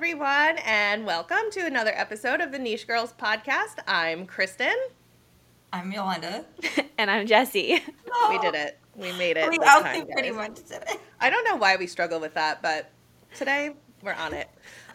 everyone, and welcome to another episode of the Niche Girls podcast. I'm Kristen. I'm Yolanda. and I'm Jessie. We did it. We made it. We all time, pretty much did it. I don't know why we struggle with that, but today we're on it.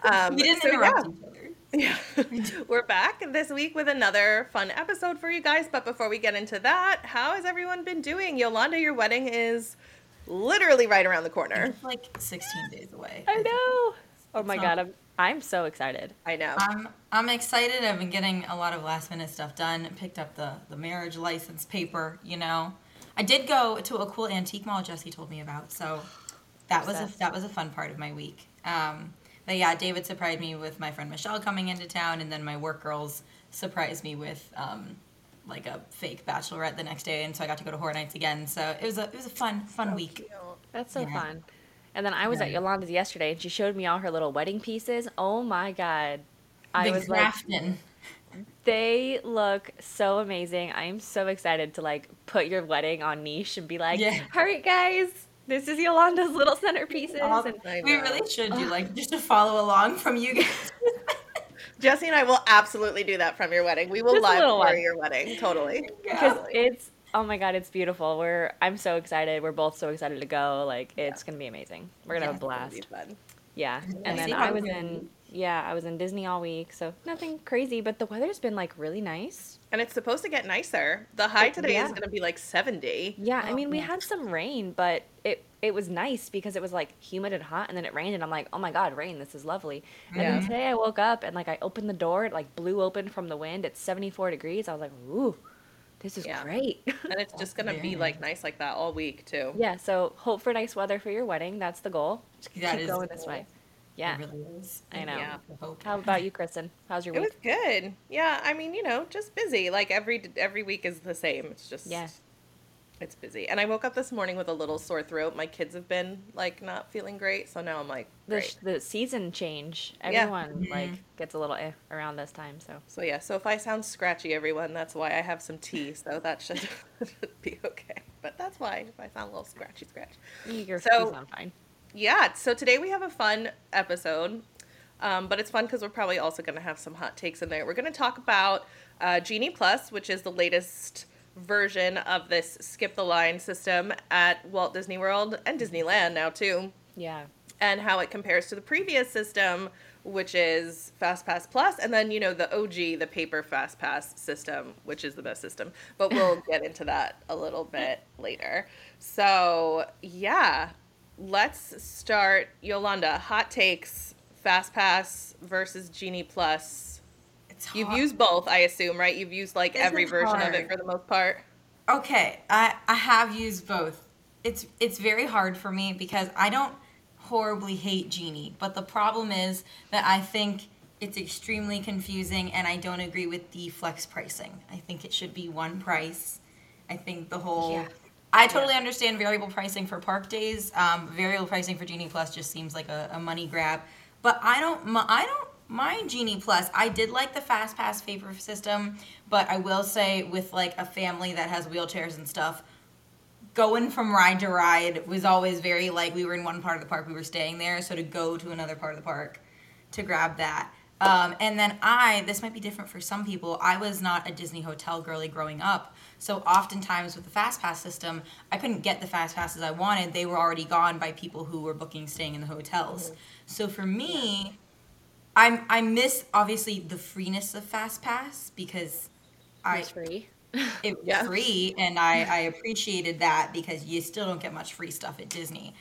Um, we didn't so, interrupt yeah. each other. Yeah. We're back this week with another fun episode for you guys. But before we get into that, how has everyone been doing? Yolanda, your wedding is literally right around the corner. It's like 16 days away. I know. Oh my It's god, not- I'm I'm so excited. I know. I'm I'm excited. I've been getting a lot of last minute stuff done. Picked up the the marriage license paper. You know, I did go to a cool antique mall Jessie told me about. So that was a, that was a fun part of my week. Um, but yeah, David surprised me with my friend Michelle coming into town, and then my work girls surprised me with um, like a fake bachelorette the next day, and so I got to go to horror nights again. So it was a it was a fun fun week. That's so Yeah. fun. And then I was at Yolanda's yesterday and she showed me all her little wedding pieces. Oh my god. I Big was like they look so amazing. I am so excited to like put your wedding on niche and be like, Yeah. "All right guys, this is Yolanda's little centerpieces." Awesome. And We really should do like just to follow along from you guys. Jessie and I will absolutely do that from your wedding. We will Just live little for one. your wedding. Totally. because Totally. it's oh my god, it's beautiful. We're I'm so excited. We're both so excited to go. Like it's going to be amazing. We're going to Yeah, have a It'll be blast. fun. Yeah. And then I was in yeah, I was in Disney all week, so nothing crazy, but the weather's been like really nice. And it's supposed to get nicer. The high today Yeah. is going to be like 70. Yeah, I Oh, mean, we yeah. had some rain, but it it was nice because it was like humid and hot and then it rained and I'm like, "Oh my god, rain, this is lovely." And Yeah. then today I woke up and like I opened the door, it like blew open from the wind. It's 74 degrees. I was like, "Ooh, this is Yeah. great." And it's just going to be like nice like that all week too. yeah, so hope for nice weather for your wedding. That's the goal. Just That keep is going this way. Yeah. It really is. I know. Yeah. How about you, Kristen? How's your week? It week? was good. Yeah, I mean, you know, just busy. Like every every week is the same. It's just Yeah. It's busy. And I woke up this morning with a little sore throat. My kids have been like not feeling great, so now I'm like, the, great. the season change. Yeah. Everyone like gets a little eh around this time. So So yeah, so if I sound scratchy, everyone, that's why I have some tea. So that should, should be okay. But that's why if I sound a little scratchy, scratch. you're So- you sound fine. Yeah. So today we have a fun episode, um, but it's fun because we're probably also going to have some hot takes in there. We're going to talk about uh, Genie Plus, which is the latest version of this skip the line system at Walt Disney World and Disneyland now too. Yeah. and how it compares to the previous system, which is FastPass Plus, and then you know the OG, the paper FastPass system, which is the best system. But we'll get into that a little bit later. So yeah, let's start. Yolanda, hot takes: FastPass versus Genie Plus. It's You've hard. used both, I assume, right? You've used like This every version of it for the most part. Okay, I I have used both. It's it's very hard for me because I don't horribly hate Genie, but the problem is that I think it's extremely confusing and I don't agree with the flex pricing. I think it should be one price. I think the whole Yeah. I totally understand variable pricing for park days. Um, variable pricing for Genie Plus just seems like a, a money grab. But I don't, I don't mind Genie Plus. I did like the Fast Pass favor system, but I will say with like a family that has wheelchairs and stuff, going from ride to ride was always very like we were in one part of the park, we were staying there, so to go to another part of the park to grab that. Um, and then I, this might be different for some people. I was not a Disney hotel girly growing up, so oftentimes with the fast pass system, I couldn't get the fast passes I wanted. They were already gone by people who were booking staying in the hotels. So for me, I'm I miss obviously the freeness of fast pass because I It's free. it was Yeah. free and I, I appreciated that because you still don't get much free stuff at Disney.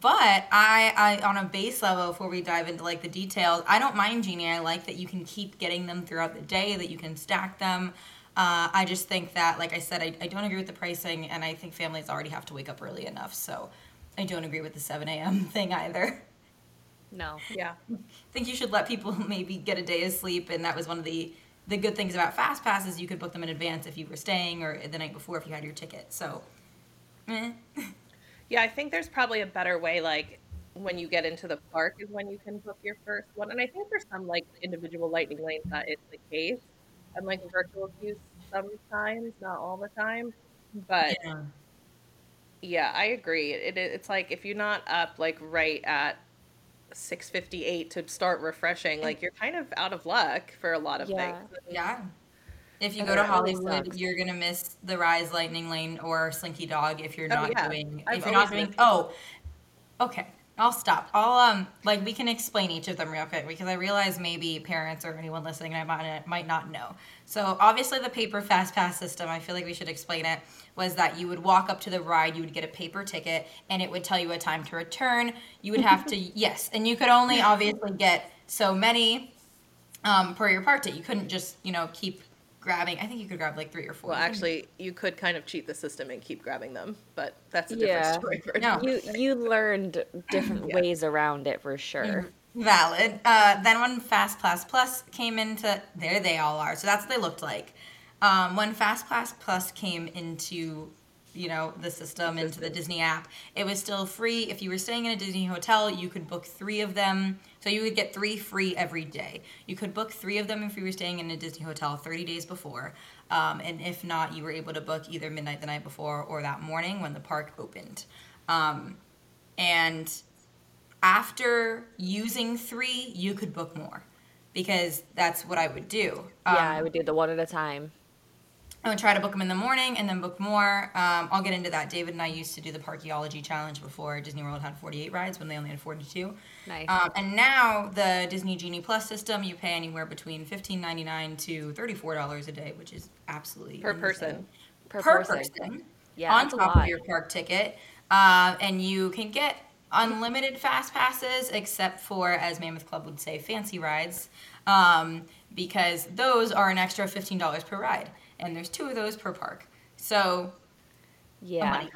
But I, I on a base level before we dive into like the details, I don't mind Genie. I like that you can keep getting them throughout the day, that you can stack them. Uh, I just think that, like I said, I, I don't agree with the pricing, and I think families already have to wake up early enough. So I don't agree with the 7 a.m. thing either. No. Yeah. I think you should let people maybe get a day of sleep, and that was one of the the good things about fast passes. You could book them in advance if you were staying, or the night before if you had your ticket. So, eh. Yeah, I think there's probably a better way, like when you get into the park is when you can book your first one. And I think for some like individual lightning lanes that is the case. And like virtual queues sometimes, not all the time. But yeah. yeah, I agree. It, it it's like if you're not up like right at 658 to start refreshing, like you're kind of out of luck for a lot of Yeah. things. Yeah. If you And go to Hollywood, you're gonna miss the Rise Lightning Lane or Slinky Dog if you're Oh, not yeah. doing I've if you're not doing been- oh okay. I'll stop. I'll um like we can explain each of them real quick because I realize maybe parents or anyone listening I might might not know. So obviously the paper fast pass system, I feel like we should explain it, was that you would walk up to the ride, you would get a paper ticket, and it would tell you a time to return. You would have to yes, and you could only obviously get so many um, per your park ticket. You couldn't just you know keep grabbing. I think you could grab like three or four. Well, actually, you could kind of cheat the system and keep grabbing them, but that's a different Yeah. story for No. You you learned different Yeah. ways around it for sure. valid. Uh, then when Fast Pass Plus came into, there they all are. So that's what they looked like. Um, when Fast Pass Plus came into, you know, the system into the Disney app, it was still free. If you were staying in a Disney hotel, you could book three of them. So you would get three free every day. You could book three of them if you were staying in a Disney hotel 30 days before. Um, and if not, you were able to book either midnight the night before or that morning when the park opened. Um, and after using three, you could book more because that's what I would do. Um, yeah, I would do the one at a time. I would try to book them in the morning and then book more. Um, I'll get into that. David and I used to do the Parkeology Challenge before Disney World had 48 rides when they only had 42. Nice. Um, and now the Disney Genie Plus system, you pay anywhere between $15.99 to $34 a day, which is absolutely Per insane. person. per, per person. person, Yeah, on top of your park ticket. Uh, and you can get unlimited fast passes, except for, as Mammoth Club would say, fancy rides, um, because those are an extra $15 per ride. And there's two of those per park. So, Yeah.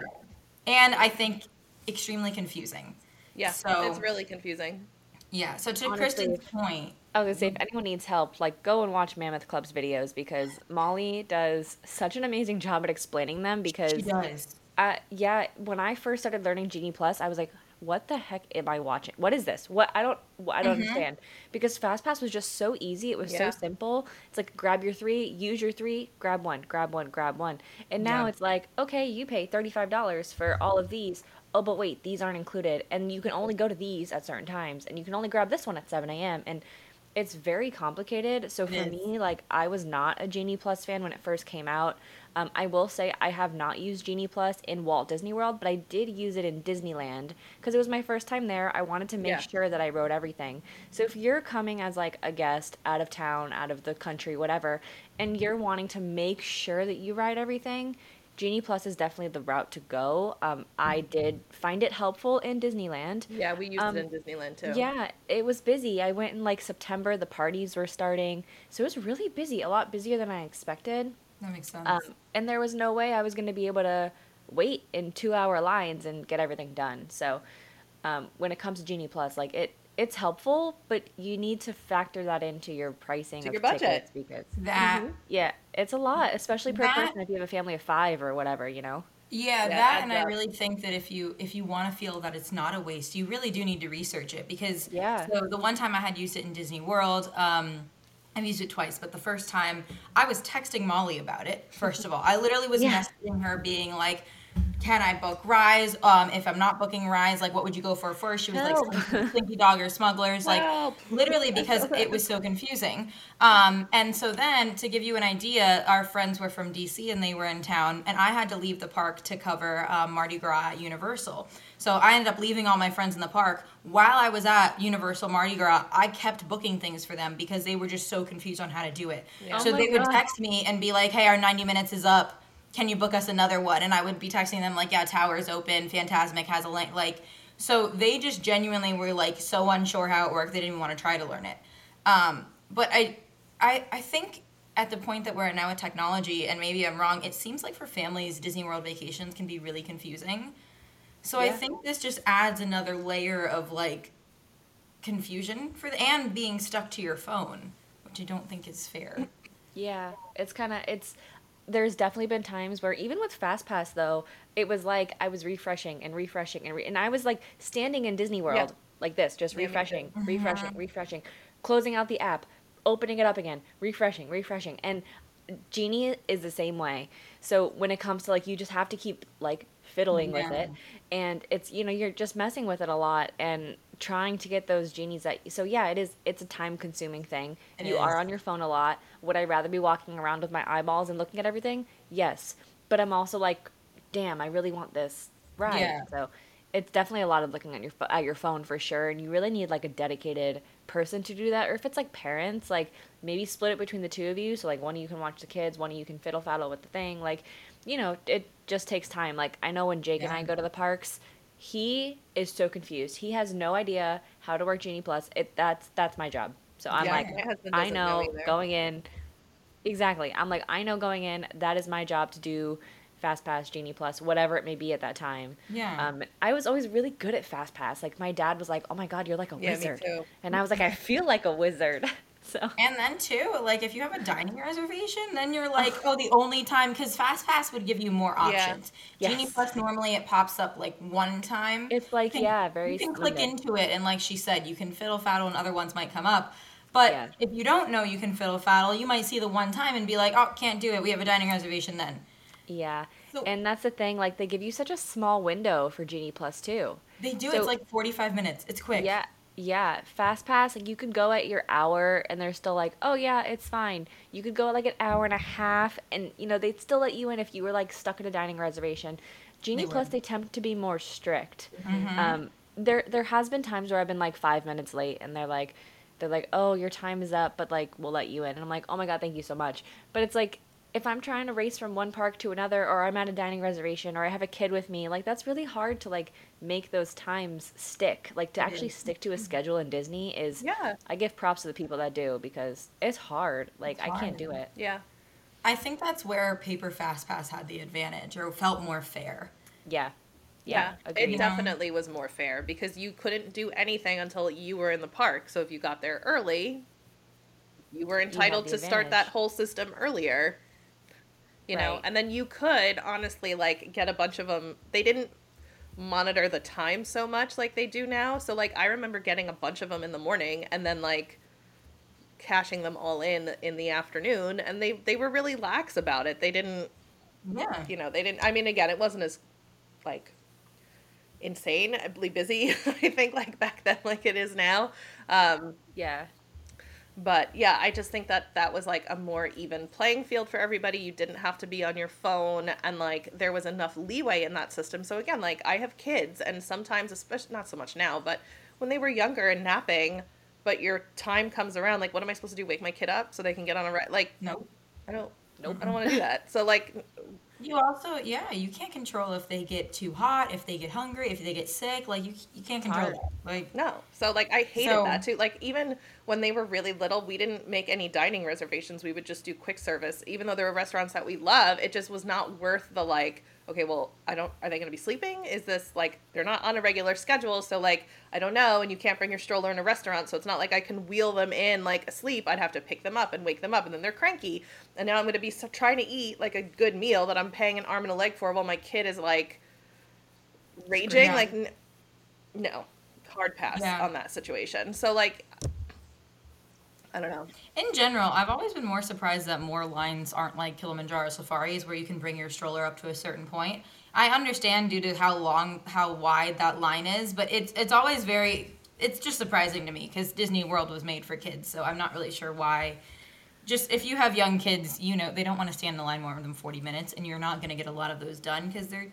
And I think extremely confusing. Yeah, So- it's really confusing. Yeah, so to Honestly, Kristen's point, I was gonna say if anyone needs help, like go and watch Mammoth Club's videos because Molly does such an amazing job at explaining them because she does. uh, yeah, when I first started learning Genie Plus, I was like, "What the heck am I watching? What is this? What I don't, I don't Mhm. understand." Because FastPass was just so easy. It was Yeah. so simple. It's like grab your three, use your three, grab one, grab one, grab one. And now Yeah. it's like, okay, you pay thirty five dollars for all of these. Oh, but wait, these aren't included, and you can only go to these at certain times, and you can only grab this one at seven a.m. and it's very complicated. So for me, like I was not a Genie Plus fan when it first came out. Um, I will say I have not used Genie Plus in Walt Disney World, but I did use it in Disneyland because it was my first time there. I wanted to make Yeah. sure that I wrote everything. So if you're coming as like a guest out of town, out of the country, whatever, and you're wanting to make sure that you write everything, Genie Plus is definitely the route to go. Um, I did find it helpful in Disneyland. Yeah, we used Um, it in Disneyland too. Yeah, it was busy. I went in like September, the parties were starting. So it was really busy, a lot busier than I expected. That makes sense. Um, and there was no way I was going to be able to wait in two hour lines and get everything done. So um, when it comes to Genie Plus, like it, it's helpful, but you need to factor that into your pricing To of your budget. tickets because that yeah, it's a lot, especially per That- person if you have a family of five or whatever, you know. Yeah, Yeah, that adds and I really think that if you if you want to feel that it's not a waste, you really do need to research it because Yeah. So the one time I had used it in Disney World, um, I've used it twice, but the first time I was texting Molly about it. First of all, I literally was Yeah. messaging her, being like. Can I book Rise? Um, if I'm not booking Rise, like what would you go for first? She was Help. like Slinky, Dog or Smugglers, like Help. literally because it was so confusing. Um, and so then, to give you an idea, our friends were from DC and they were in town, and I had to leave the park to cover um, Mardi Gras at Universal. So I ended up leaving all my friends in the park. While I was at Universal Mardi Gras, I kept booking things for them because they were just so confused on how to do it. Yeah. So Oh they would text me and be like, "Hey, our 90 minutes is up. Can you book us another one?" And I would be texting them like, "Yeah, Tower's open. Fantasmic has a link." Like, so they just genuinely were like so unsure how it worked. They didn't even want to try to learn it. Um, but I, I, I think at the point that we're at now with technology, and maybe I'm wrong, it seems like for families, Disney World vacations can be really confusing. So I think this just adds another layer of like confusion for the, and being stuck to your phone, which I don't think is fair. Yeah, it's kind of it's. There's definitely been times where even with FastPass though, it was like I was refreshing and refreshing and re- and I was like standing in Disney World Yeah. like this, just Yeah, me refreshing, mm-hmm. refreshing, refreshing, closing out the app, opening it up again, refreshing, refreshing, and Genie is the same way. So when it comes to like you just have to keep like fiddling with it, and it's you know you're just messing with it a lot and trying to get those genies that so yeah it is it's a time consuming thing. It you are on your phone a lot. Would i rather be walking around with my eyeballs and looking at everything? Yes. But i'm also like damn i really want this right Yeah. so it's definitely a lot of looking at your at your phone for sure. And you really need like a dedicated person to do that or if it's like parents like maybe split it between the two of you so like one of you can watch the kids one of you can fiddle faddle with the thing like you know it just takes time. Like i know when jake and i go to the parks he is so confused. He has no idea how to work genie plus. It that's that's my job. So i'm Yeah, like i doesn't know going in exactly. I'm like i know going in that is my job to do fast pass genie plus whatever it may be at that time Yeah. um, I was always really good at Fast Pass. Like my dad was like, "Oh my god, you're like a Yeah, me wizard," too. and I was like, "I feel like a wizard." so And then too, like if you have a dining reservation, then you're like, oh, the only time because Fast Pass would give you more options. Yeah. Genie Yes. Plus normally it pops up like one time. it's like, can- yeah, very You can click into it, and like she said, you can fiddle faddle, and other ones might come up. But Yeah. if you don't know you can fiddle faddle, you might see the one time and be like, oh, can't do it. We have a dining reservation then. Yeah, So- and that's the thing. Like they give you such a small window for Genie Plus too. They do. So- it's like 45 minutes. It's quick. Yeah, yeah. Fast Pass, like you could go at your hour, and they're still like, "Oh yeah, it's fine." You could go at like an hour and a half, and you know they'd still let you in if you were like stuck at a dining reservation. Genie They Plus, would. they tend to be more strict. Mhm. Um, there there has been times where I've been like five minutes late, and they're like, they're like, "Oh, your time is up, but like we'll let you in," and I'm like, "Oh my god, thank you so much." But it's like. If I'm trying to race from one park to another, or I'm at a dining reservation, or I have a kid with me, like that's really hard to like make those times stick. Like to It actually is. stick to a mm-hmm. schedule in Disney is Yeah. I give props to the people that do because it's hard. Like It's I can't do it. Yeah. I think that's where Paper Fast Pass had the advantage or felt more fair. Yeah. Yeah, Yeah. it definitely was more fair because you couldn't do anything until you were in the park. So if you got there early, you were entitled the to start that whole system earlier. You know, and then you could honestly like get a bunch of them. They didn't monitor the time so much like they do now. So like I remember getting a bunch of them in the morning and then like cashing them all in in the afternoon and they they were really lax about it. They didn't Yeah. you know they didn't i mean again it wasn't as like insanely busy i think like back then like it is now um Yeah. But yeah i just think that that was like a more even playing field for everybody. You didn't have to be on your phone and like there was enough leeway in that system. So again like i have kids and sometimes especially not so much now but when they were younger and napping but your time comes around like what am i supposed to do? Wake my kid up so they can get on a ride? Like No. i don't nope i don't want to do that. So like You also, yeah, you can't control if they get too hot, if they get hungry, if they get sick. Like you, you can't control hard. that. Like No. So like I hated So- that too. Like even when they were really little, we didn't make any dining reservations. We would just do quick service. Even though there were restaurants that we love, it just was not worth the like, okay, well, I don't are they going to be sleeping? Is this like they're not on a regular schedule, so like I don't know and you can't bring your stroller in a restaurant, so it's not like I can wheel them in like asleep. I'd have to pick them up and wake them up and then they're cranky. And now I'm going to be so, trying to eat like a good meal that I'm paying an arm and a leg for while my kid is like raging like n- no hard pass Yeah. on that situation so like i don't know in general, I've always been more surprised that more lines aren't like Kilimanjaro safaris, where you can bring your stroller up to a certain point. I understand due to how long, how wide that line is, but it's it's always very. It's just surprising to me because Disney World was made for kids, so I'm not really sure why. Just if you have young kids, you know they don't want to stand in the line more than 40 minutes, and you're not going to get a lot of those done because they're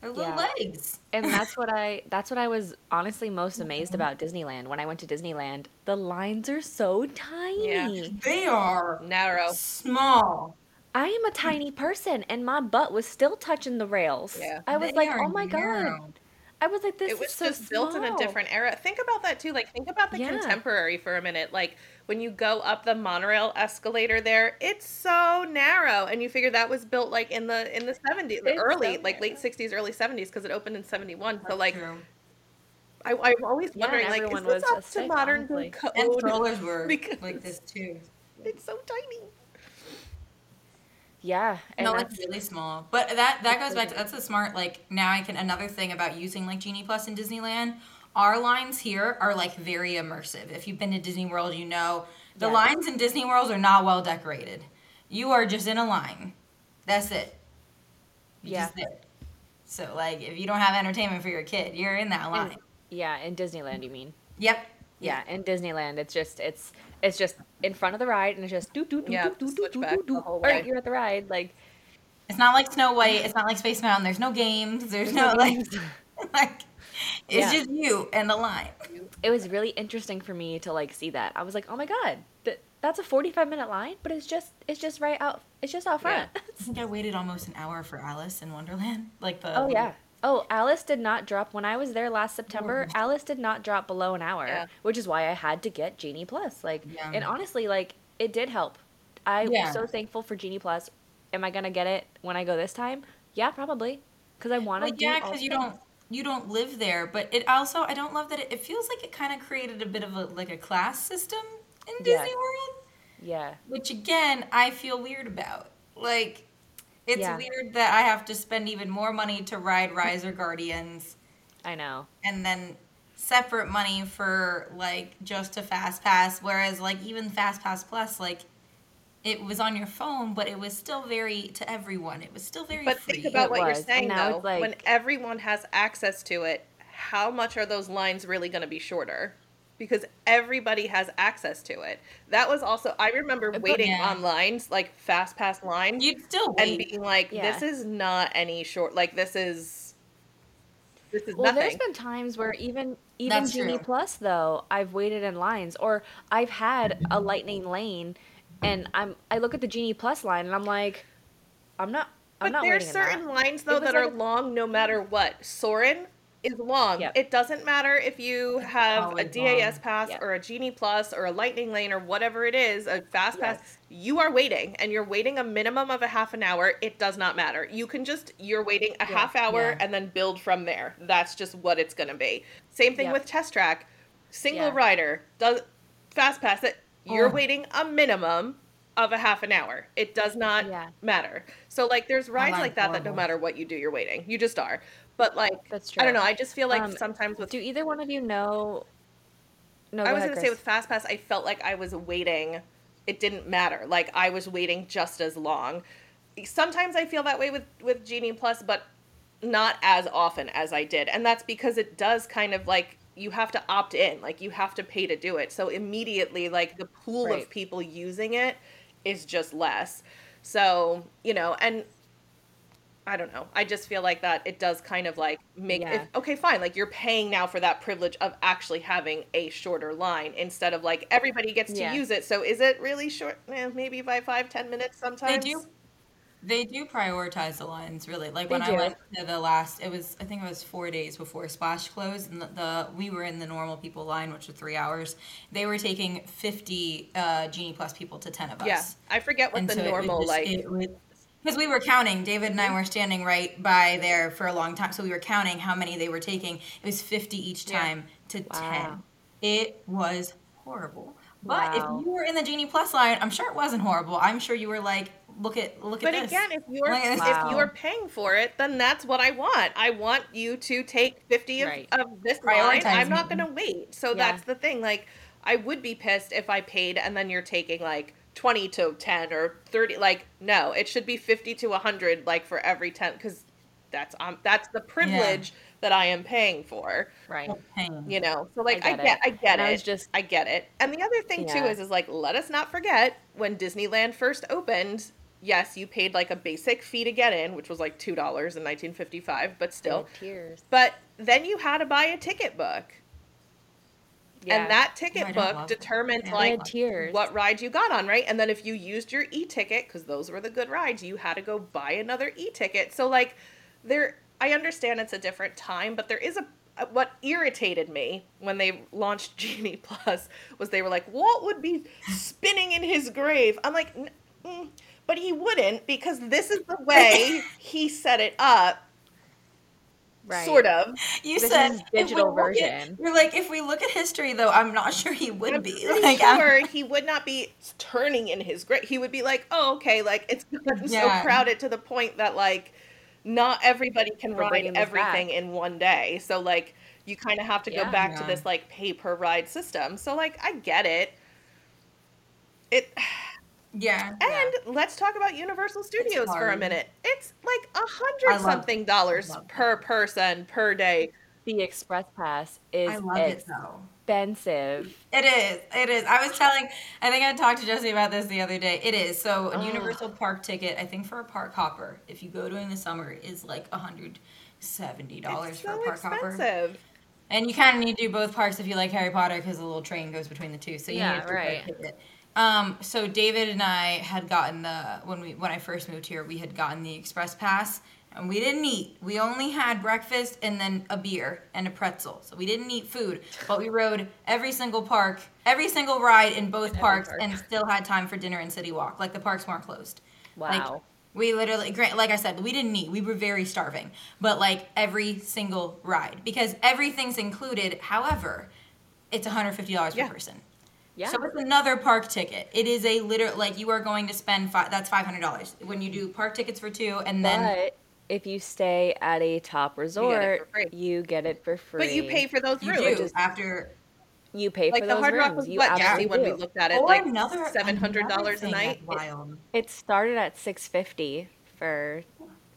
they're little Yeah. legs. And that's what I that's what I was honestly most amazed about Disneyland. When I went to Disneyland, the lines are so tiny. They are narrow small. I am a tiny person and my butt was still touching the rails. Yeah. I was They like, "Oh my god." Narrow. I was like, "This it was is so just built in a different era think about that too like think about the Yeah. contemporary for a minute like when you go up the monorail escalator there it's so narrow and you figure that was built like in the in the 70s It's early so like late 60s early 70s because it opened in 71 so like True. I, i'm always Yeah, wondering like is this was up to modern honestly. code And strollers were Because- like this too. it's so tiny Yeah, and no, that's it's really small. But that that goes back to that's a smart like now I can another thing about using like Genie Plus in Disneyland. Our lines here are like very immersive. If you've been to Disney World, you know the Yes. lines in Disney World are not well decorated. You are just in a line. That's it. You Yeah. just there. So like if you don't have entertainment for your kid, you're in that line. Yeah, in Disneyland, you mean? Yep. Yeah, in Disneyland, it's just it's it's just in front of the ride, and it's just do do do Yeah, do do do do do do. the whole All right, you're at the ride. Like It's not like Snow White. It's not like Space Mountain. There's no games. There's no like, like it's Yeah. just you and the line. it was really interesting for me to like see that. I was like, oh my god, th- that's a 45 minute line, but it's just it's just right out. It's just out front. I think I waited almost an hour for Alice in Wonderland. Like the oh yeah. Oh, Alice did not drop when I was there last September. Lord. Alice did not drop below an hour, Yeah. which is why I had to get Genie Plus. Like, Yeah. and honestly, like it did help. I'm Yeah. so thankful for Genie Plus. Am I gonna get it when I go this time? Yeah, probably, because I want to. Well, yeah, because you don't you don't live there. But it also I don't love that it, it feels like it kind of created a bit of a like a class system in. Disney World, Yeah, which again I feel weird about. Like it's Yeah. weird that I have to spend even more money to ride Riser Guardians I know. and then separate money for like just a fast pass whereas like even fast pass plus like it was on your phone but it was still very to everyone it was still very But free think about It what was, you're saying now though. like- when everyone has access to it, how much are those lines really going to be shorter? Because everybody has access to it. That was also I remember waiting Yeah. on lines like fast pass lines you'd still and being like, Yeah. this is not any short. Like this is this is Well, there's been times where even even That's Genie true. Plus though, I've waited in lines, or I've had a Lightning Lane, and I'm I look at the Genie Plus line and I'm like, I'm not. I'm But not there's certain that. lines though that like are a- long no matter what. Soarin' is long. Yep. It doesn't matter if you have a DAS long. pass Yep. or a Genie Plus or a Lightning Lane or whatever it is, a fast pass. Yes. You are waiting and you're waiting a minimum of a half an hour. It does not matter. You can just you're waiting a Yeah. half hour Yeah. and then build from there. That's just what it's going to be. Same thing Yep. with Test Track. Single Yeah. rider does fast pass it. You're Oh. waiting a minimum of a half an hour. It does not matter. So like there's rides like that that no matter what you do, you're waiting. You just are. But like That's true. I don't know. I just feel like Um, sometimes with Do either one of you know? No, I was ahead, gonna say with Fast Pass, I felt like I was waiting. It didn't matter. Like I was waiting just as long. Sometimes I feel that way with with Genie Plus, but not as often as I did, and that's because it does kind of like you have to opt in. Like you have to pay to do it. So immediately, like the pool Right. of people using it is just less. So you know, and I don't know. I just feel like that it does kind of like make Yeah. if, okay, fine. Like you're paying now for that privilege of actually having a shorter line instead of like everybody gets to Yeah. use it. So is it really short? Eh, maybe by five, ten minutes sometimes. they do they do prioritize the lines really like They when i do. went to the last it was i think it was four days before splash closed and the, the we were in the normal people line which was three hours they were taking 50 uh, genie plus people to 10 of us Yeah, I forget what And the so it normal just- like. it was- because we were counting david and i were standing right by there for a long time so we were counting how many they were taking it was 50 each Yeah. time to Wow. 10 it was horrible but Wow. if you were in the genie plus line i'm sure it wasn't horrible i'm sure you were like look at look But at this But again, if you're Look at if you're paying for it, then that's what I want. I want you to take fifty of, Right. of this line. I'm not gonna wait. So Yeah. that's the thing. Like, I would be pissed if I paid and then you're taking like twenty to ten or thirty. Like, no, it should be fifty to hundred. Like for every ten, because that's um that's the privilege that I am paying for. right. You know, so like I get get, it. I get it. I was just- I get it. And the other thing too is, is like, let us not forget when Disneyland first opened. Yes, you paid like a basic fee to get in, which was like two dollars in 1955, but still. tears. But then you had to buy a ticket book, Yeah. and that ticket I book determined that. Like tears. what ride you got on, right? And then if you used your e-ticket, because those were the good rides, you had to go buy another e-ticket. So like, there, I understand it's a different time, but there is a what irritated me when they launched Genie Plus was they were like, Walt would be spinning in his grave. I'm like, mm, but he wouldn't because this is the way he set it up, Right. sort of. You This said is we digital look at- version. you're like, if we look at history, though, I'm not sure he would I'm be. pretty Like, I'm- he would not be turning in his grave. He would be like, "Oh, okay." Like it's gotten Yeah. so crowded to the point that like not everybody can We're ride everything back. in one day. So like you kind of have to go Yeah. back to this like pay per ride system. So like I get it. It yeah. and let's talk about Universal Studios for a minute. It's like a hundred love- something dollars love per person per day. the Express Pass is I love it though. expensive. It is. It is. I was telling. I think I talked to Jessie about this the other day. It is. So a Ugh. Universal Park ticket, I think for a park hopper, if you go during the summer, is like hundred seventy dollars It's for so a park hopper. And you kind of need to do both parks if you like Harry Potter because the little train goes between the two. So you Yeah, need a prepaid right. ticket. Um, so David and I had gotten the when we when I first moved here, we had gotten the express pass, and we didn't eat. We only had breakfast and then a beer and a pretzel. So we didn't eat food, but we rode every single park, every single ride in both parks, park. and still had time for dinner and city walk. Like the parks weren't closed. Like, Wow. we literally, like I said, we didn't eat. We were very starving. But like every single ride, because everything's included. However, it's $150 Yeah. per person. Yeah. So it's another park ticket. It is a literal like you are going to spend five. That's five hundred dollars when you do park tickets for two, and then but if you stay at a top resort, free. you get it for free. But you pay for those you rooms. do after. You pay for Like for the those Hard Rock rooms. was You what, Jessie, when we looked at it, Or like another seven hundred dollars a night. that's Wild. It started at six fifty for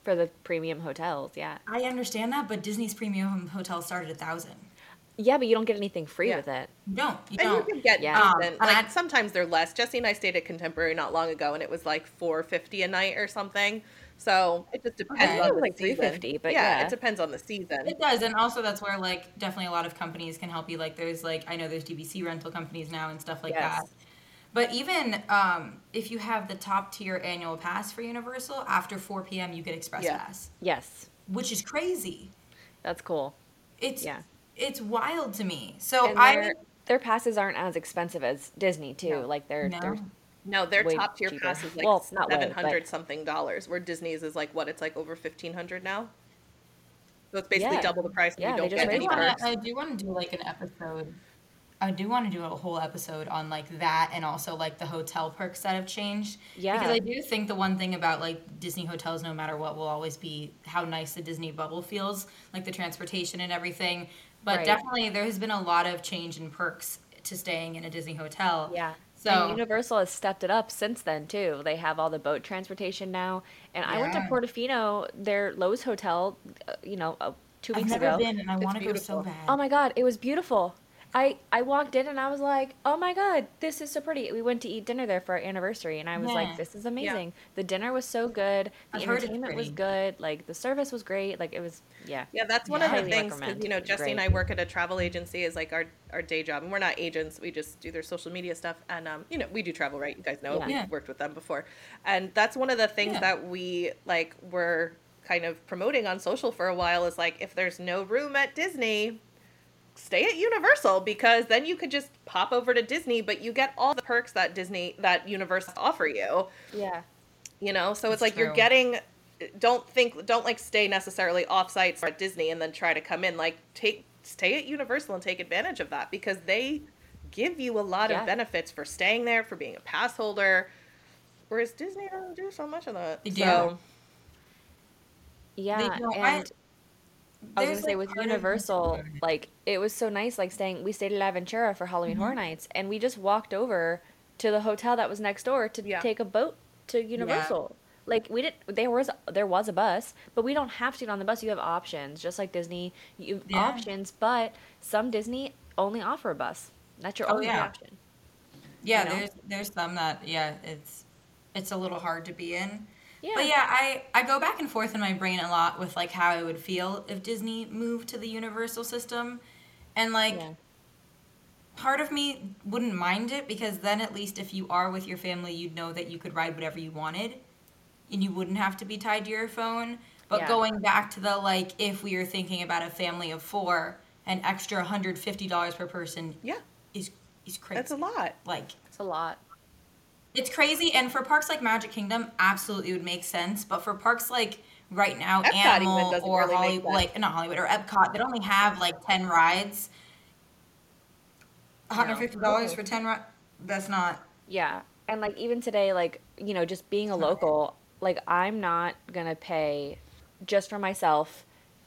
for the premium hotels. Yeah. I understand that, but Disney's premium hotel started a thousand. Yeah, but you don't get anything free Yeah. with it. You don't. You And don't. you can get Yeah. Um, decent. and like I- sometimes they're less. Jessie and I stayed at Contemporary not long ago, and it was like four fifty a night or something. So it just depends Okay. on It was the like three fifty, but yeah, yeah. it depends on the season. It does, and also that's where like definitely a lot of companies can help you. Like there's like I know there's DVC rental companies now and stuff like Yes. that. But even um, if you have the top tier annual pass for Universal, after 4 p.m. you get Express Yeah. Pass, Yes, which is crazy. that's cool. It's Yeah. It's wild to me. So and I their, their passes aren't as expensive as Disney too. No. Like they're no. they're no, their top tier cheaper. pass is like Well, not way, seven hundred something dollars, where Disney's is like what? It's like over fifteen hundred now. So it's basically Yeah. double the price, and Yeah, you don't get any wanna. I do want to do like an episode. I do want to do a whole episode on like that and also like the hotel perks that have changed. Yeah. Because I do think the one thing about like Disney hotels, no matter what, will always be how nice the Disney bubble feels, like the transportation and everything. But Right. definitely there has been a lot of change in perks to staying in a Disney hotel. yeah. So and Universal has stepped it up since then too. They have all the boat transportation now. And I went to Portofino, their Loews hotel, uh, you know, uh, two I've weeks never ago. been and I want to go so bad. Oh my god, it was beautiful. I I walked in and I was like, "Oh my god, this is so pretty." We went to eat dinner there for our anniversary and I was Yeah. like, "This is amazing." The dinner was so good. The I've entertainment was good. Like the service was great. Like it was yeah. Yeah, that's one Yeah. of the things because you know It's Jessie and. I work at a travel agency is like our our day job, and we're not agents. We just do their social media stuff, and um, you know we do travel, right? You guys know Yeah. we've Yeah. worked with them before, and that's one of the things Yeah. that we like were kind of promoting on social for a while is like if there's no room at Disney. Stay at Universal because then you could just pop over to Disney, but you get all the perks that Disney that Universal offer you Yeah. you know so it's That's like you're getting don't think don't like stay necessarily off sites at disney and then try to come in like take stay at universal and take advantage of that because they give you a lot Yeah. of benefits for staying there for being a pass holder whereas disney doesn't do so much of that They do. so Yeah, don't- I- and I was gonna say with of- Universal, like it was so nice. Like staying, we stayed at Aventura for Halloween mm-hmm. Horror Nights, and we just walked over to the hotel that was next door to Yeah. take a boat to Universal. Like we didn't. There was there was a bus, but we don't have to get on the bus. You have options, just like Disney. You have Yeah. options, but some Disney only offer a bus. That's your Oh, only yeah. option. Yeah, you know? there's there's some that yeah, it's it's a little hard to be in. Yeah. But yeah, I I go back and forth in my brain a lot with like how I would feel if Disney moved to the Universal system. And like Yeah. part of me wouldn't mind it because then at least if you are with your family, you'd know that you could ride whatever you wanted and you wouldn't have to be tied to your phone. But Yeah. going back to the like if we are thinking about a family of 4, an extra $150 per person yeah is is crazy. that's a lot Like It's a lot. It's crazy, and for parks like Magic Kingdom, absolutely would make sense. But for parks like right now, Epcot even Animal or really Hollywood, like not Hollywood or Epcot, that only have like ten rides. One hundred fifty dollars for ten rides. That's not. Yeah. And like even today, like, you know, just being a local, like I'm not gonna pay just for myself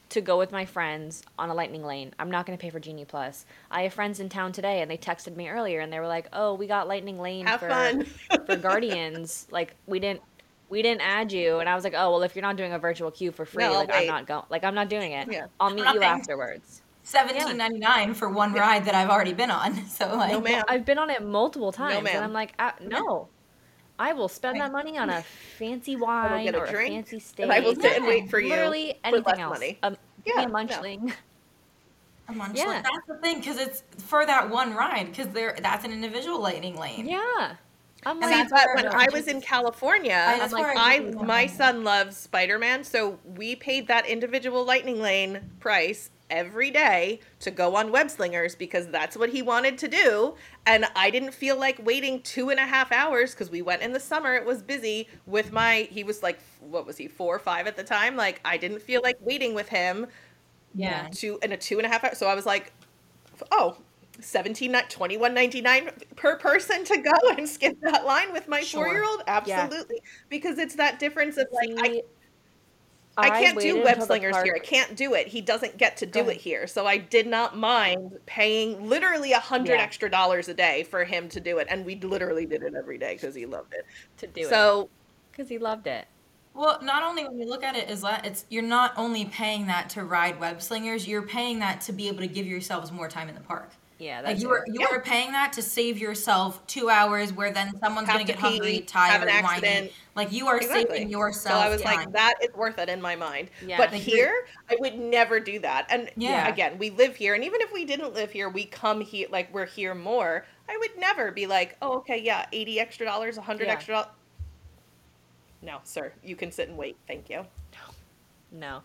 to go with my friends on a lightning lane. I'm not gonna pay for Genie Plus. I have friends in town today and they texted me earlier and they were like, Oh, we got lightning lane have for fun for Guardians. Like we didn't we didn't add you and I was like, Oh well if you're not doing a virtual queue for free, No, I'll like I'm not going like I'm not doing it. Yeah. I'll meet not you afterwards. seventeen ninety nine for one ride that I've already been on. So like, No, ma'am. I've been on it multiple times, ma'am. and I'm like, uh, no. I will spend that money on a fancy wine a or a fancy steak. I will sit and wait for you Literally for anything less else. money. Um, Yeah, a no. munchling. a munch Yeah. That's the thing because it's for that one ride because there that's an individual lightning lane. Yeah. I'm And like, that's but when the- I was in California, I- that's like where I I, my son loves Spider Man, so we paid that individual Lightning Lane price every day to go on Web Slingers because that's what he wanted to do, and I didn't feel like waiting two and a half hours because we went in the summer. It was busy with my. He was like, what was he, four or five at the time? Like I didn't feel like waiting with him yeah. two and a two and a half hours. So I was like, oh. 17 21.99 per person to go and skip that line with my Sure. 4-year-old absolutely because it's that difference of like I, See, I can't do waited web until the slingers here. I can't do it. He doesn't get to do it here. So I did not mind paying literally a hundred Yeah. extra dollars a day for him to do it. And we literally did it every day because he loved it. to do it so because he loved it. Well, not only when you look at it is that, it's you're not only paying that to ride web slingers, you're paying that to be able to give yourselves more time in the park. Yeah, Like you are you Yeah. are paying that to save yourself two hours where then someone's Have gonna to get hungry, pee, tired, have an whining. Like you are Exactly. saving yourself. So. I was like, that is worth it in my mind. Yeah. but Like, here, I would never do that. And Yeah. again, we live here, and even if we didn't live here, we come here, like we're here more. I would never be like, oh, okay, yeah, eighty extra dollars, hundred Yeah. extra dollars. No, sir, you can sit and wait. Thank you. No. No.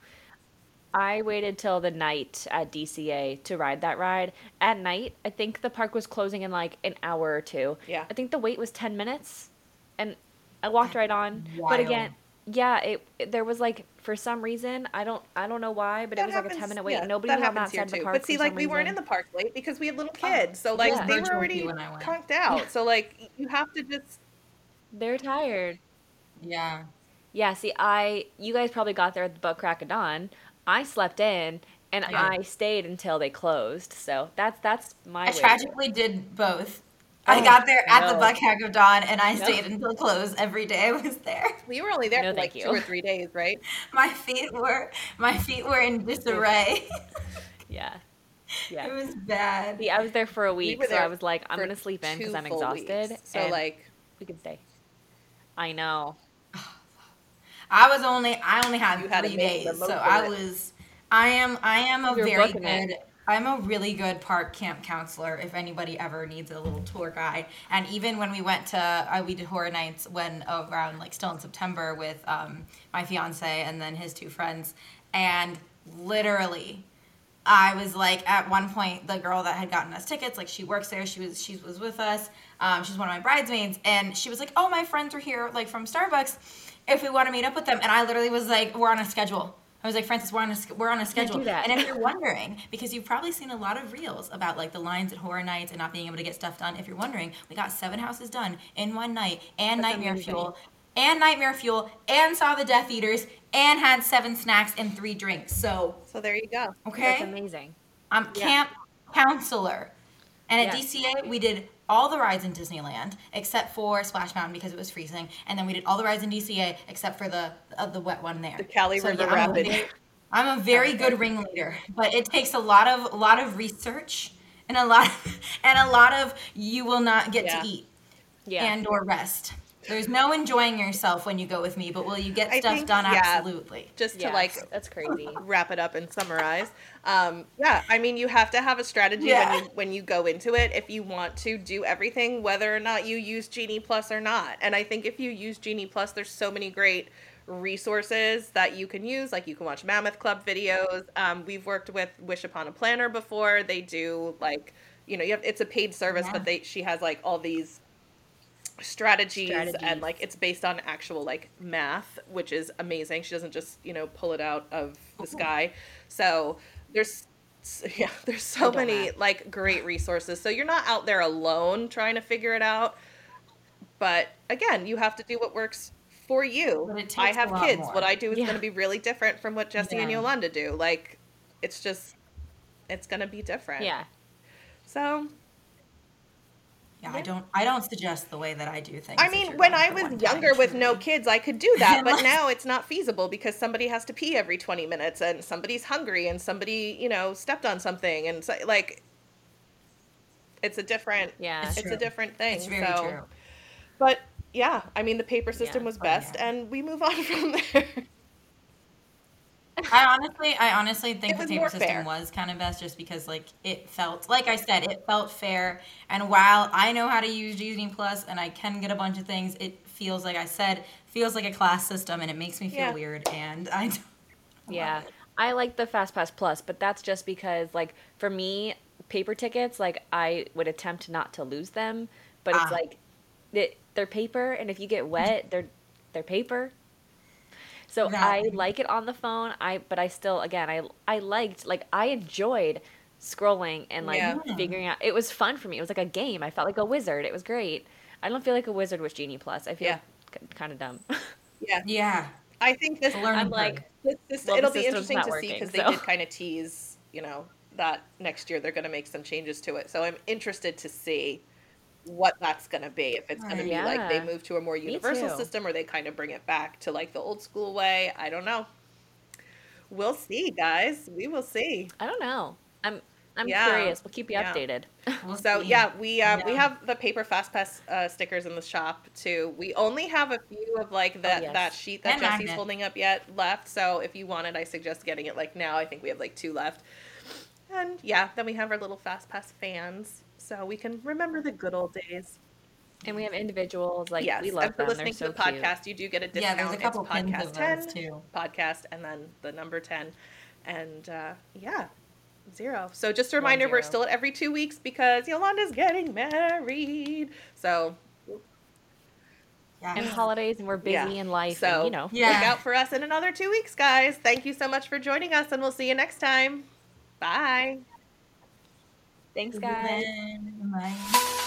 I waited till the night at DCA to ride that ride. At night, I think the park was closing in like an hour or two. Yeah. I think the wait was 10 minutes. And I walked right on. But again, yeah, it, it- there was like for some reason, I don't I don't know why, but it That was like a 10 minute wait. yeah, Nobody that was on happens that here side of the too. park. But see, like some we weren't in the park late because we had little um, kids, so like Yeah. they were already queue when I went. conked out. So like you have to just They're tired. yeah. Yeah, see, I you guys probably got there at the butt crack of dawn. I slept in and Yeah. I stayed until they closed. So that's that's my I way. tragically did both. I Oh, got there at the no. buck crack of dawn and I No. stayed until close every day I was there. we were only there No, for like thank two or three days, right? My feet were my feet were in disarray. Yeah. Yeah. it was bad. See, I was there for a week, were so I was like, I'm gonna sleep in because I'm exhausted. weeks. So and like we can stay. I know. I was only I only had You had three the days, so I it. was I am I am a You were very good I'm a really good park camp counselor if anybody ever needs a little tour guide. And even when we went to uh, we did horror nights when around like still in September with um, my fiance and then his two friends, and literally I was like at one point the girl that had gotten us tickets, like she works there, she was she was with us. Um, she's one of my bridesmaids, and she was like, "Oh, my friends are here, like from Starbucks. If we want to meet up with them," and I literally was like, "We're on a schedule." I was like, "Francis, we're on a we're on a schedule." do that. And if you're wondering, because you've probably seen a lot of reels about like the lines at horror nights and not being able to get stuff done. If you're wondering, we got seven houses done in one night, and That's Nightmare amazing. Fuel, and Nightmare Fuel, and saw the Death Eaters, and had seven snacks and three drinks. So so there you go. okay, That's amazing. I'm Yeah. camp counselor. And at. DCA, we did all the rides in Disneyland except for Splash Mountain because it was freezing, and then we did all the rides in DCA except for the uh, the wet one there. The Kali River I'm a Rapid. very- I'm a very good ringleader, but it takes a lot of a lot of research and a lot and a lot of you will not get Yeah. to eat Yeah. and or rest. There's no enjoying yourself when you go with me, but will you get I stuff think- done? yeah. Absolutely. Just to like that's crazy. wrap it up and summarize. Um, yeah, I mean, you have to have a strategy Yeah. when you when you go into it if you want to do everything, whether or not you use Genie Plus or not. And I think if you use Genie Plus, there's so many great resources that you can use. Like you can watch Mammoth Club videos. Um, we've worked with Wish Upon a Planner before. They do like you know you have it's a paid service, Yeah. but they she has like all these strategies, Strategies. and like it's based on actual like math which is amazing she doesn't just you know pull it out of the sky so there's yeah there's so many math. like great resources so you're not out there alone trying to figure it out but again you have to do what works for you i have kids more. what i do is Yeah. going to be really different from what jessie and yolanda do like it's just it's going to be different Yeah. so Yeah, I don't. I don't suggest the way that I do things. I mean, when I was one-time younger with no kids, I could do that, but now it's not feasible because somebody has to pee every 20 minutes and somebody's hungry and somebody, you know, stepped on something and so, like it's a different Yeah. It's it's a different thing. It's very so true. but yeah, I mean the paper system Yeah. was Oh, best yeah. and we move on from there. I honestly, I honestly think the was paper system fair. was kind of best, just because like it felt, like I said, it felt fair. And while I know how to use Genie Plus and I can get a bunch of things, it feels like I said, feels like a class system, and it makes me feel Yeah. weird. And I, don't- Yeah. love it. I like the Fast Pass Plus, but that's just because like for me, paper tickets, like I would attempt not to lose them, but Ah. it's like it, they're paper and if you get wet, they're they're paper. So I like it on the phone. I but I still again, I I liked like I enjoyed scrolling and like Yeah. Hmm. figuring out it was fun for me. It was like a game. I felt like a wizard. It was great. I don't feel like a wizard with Genie Plus. I feel Yeah. kind of dumb. yeah. Yeah, I think this it's a learning I'm curve. like This, this, Well, it'll be interesting not to see working, because they did kind of tease, you know, that next year they're going to make some changes to it. So I'm interested to see what that's going to be. If it's going to Right. be like they move to a more universal system or they kind of bring it back to like the old school way. I don't know. We'll see, guys. We will see. I don't know. I'm I'm Yeah. curious. We'll keep you Yeah. updated. We'll So see. yeah, we uh, we have the paper fast pass uh, stickers in the shop too. We only have a few of like that yes. that sheet that And Jessie's magnet. holding up yet left. So if you want it, I suggest getting it like now. I think we have like two left. And yeah, then we have our little fast pass fans, so we can remember the good old days. And we have individuals like yes, we love and for them. listening They're to so the cute. podcast, you do get a discount. Yeah, there's a couple it's pins podcast of ten too. podcast, and then the number ten, and uh, yeah, zero. So just a reminder, we're still at every two weeks because Yolanda's getting married. So Yeah. And holidays, and we're busy Yeah. in life, So and you know. Yeah. look out for us in another two weeks, guys. Thank you so much for joining us, and we'll see you next time. Bye. Thanks, guys. Bye.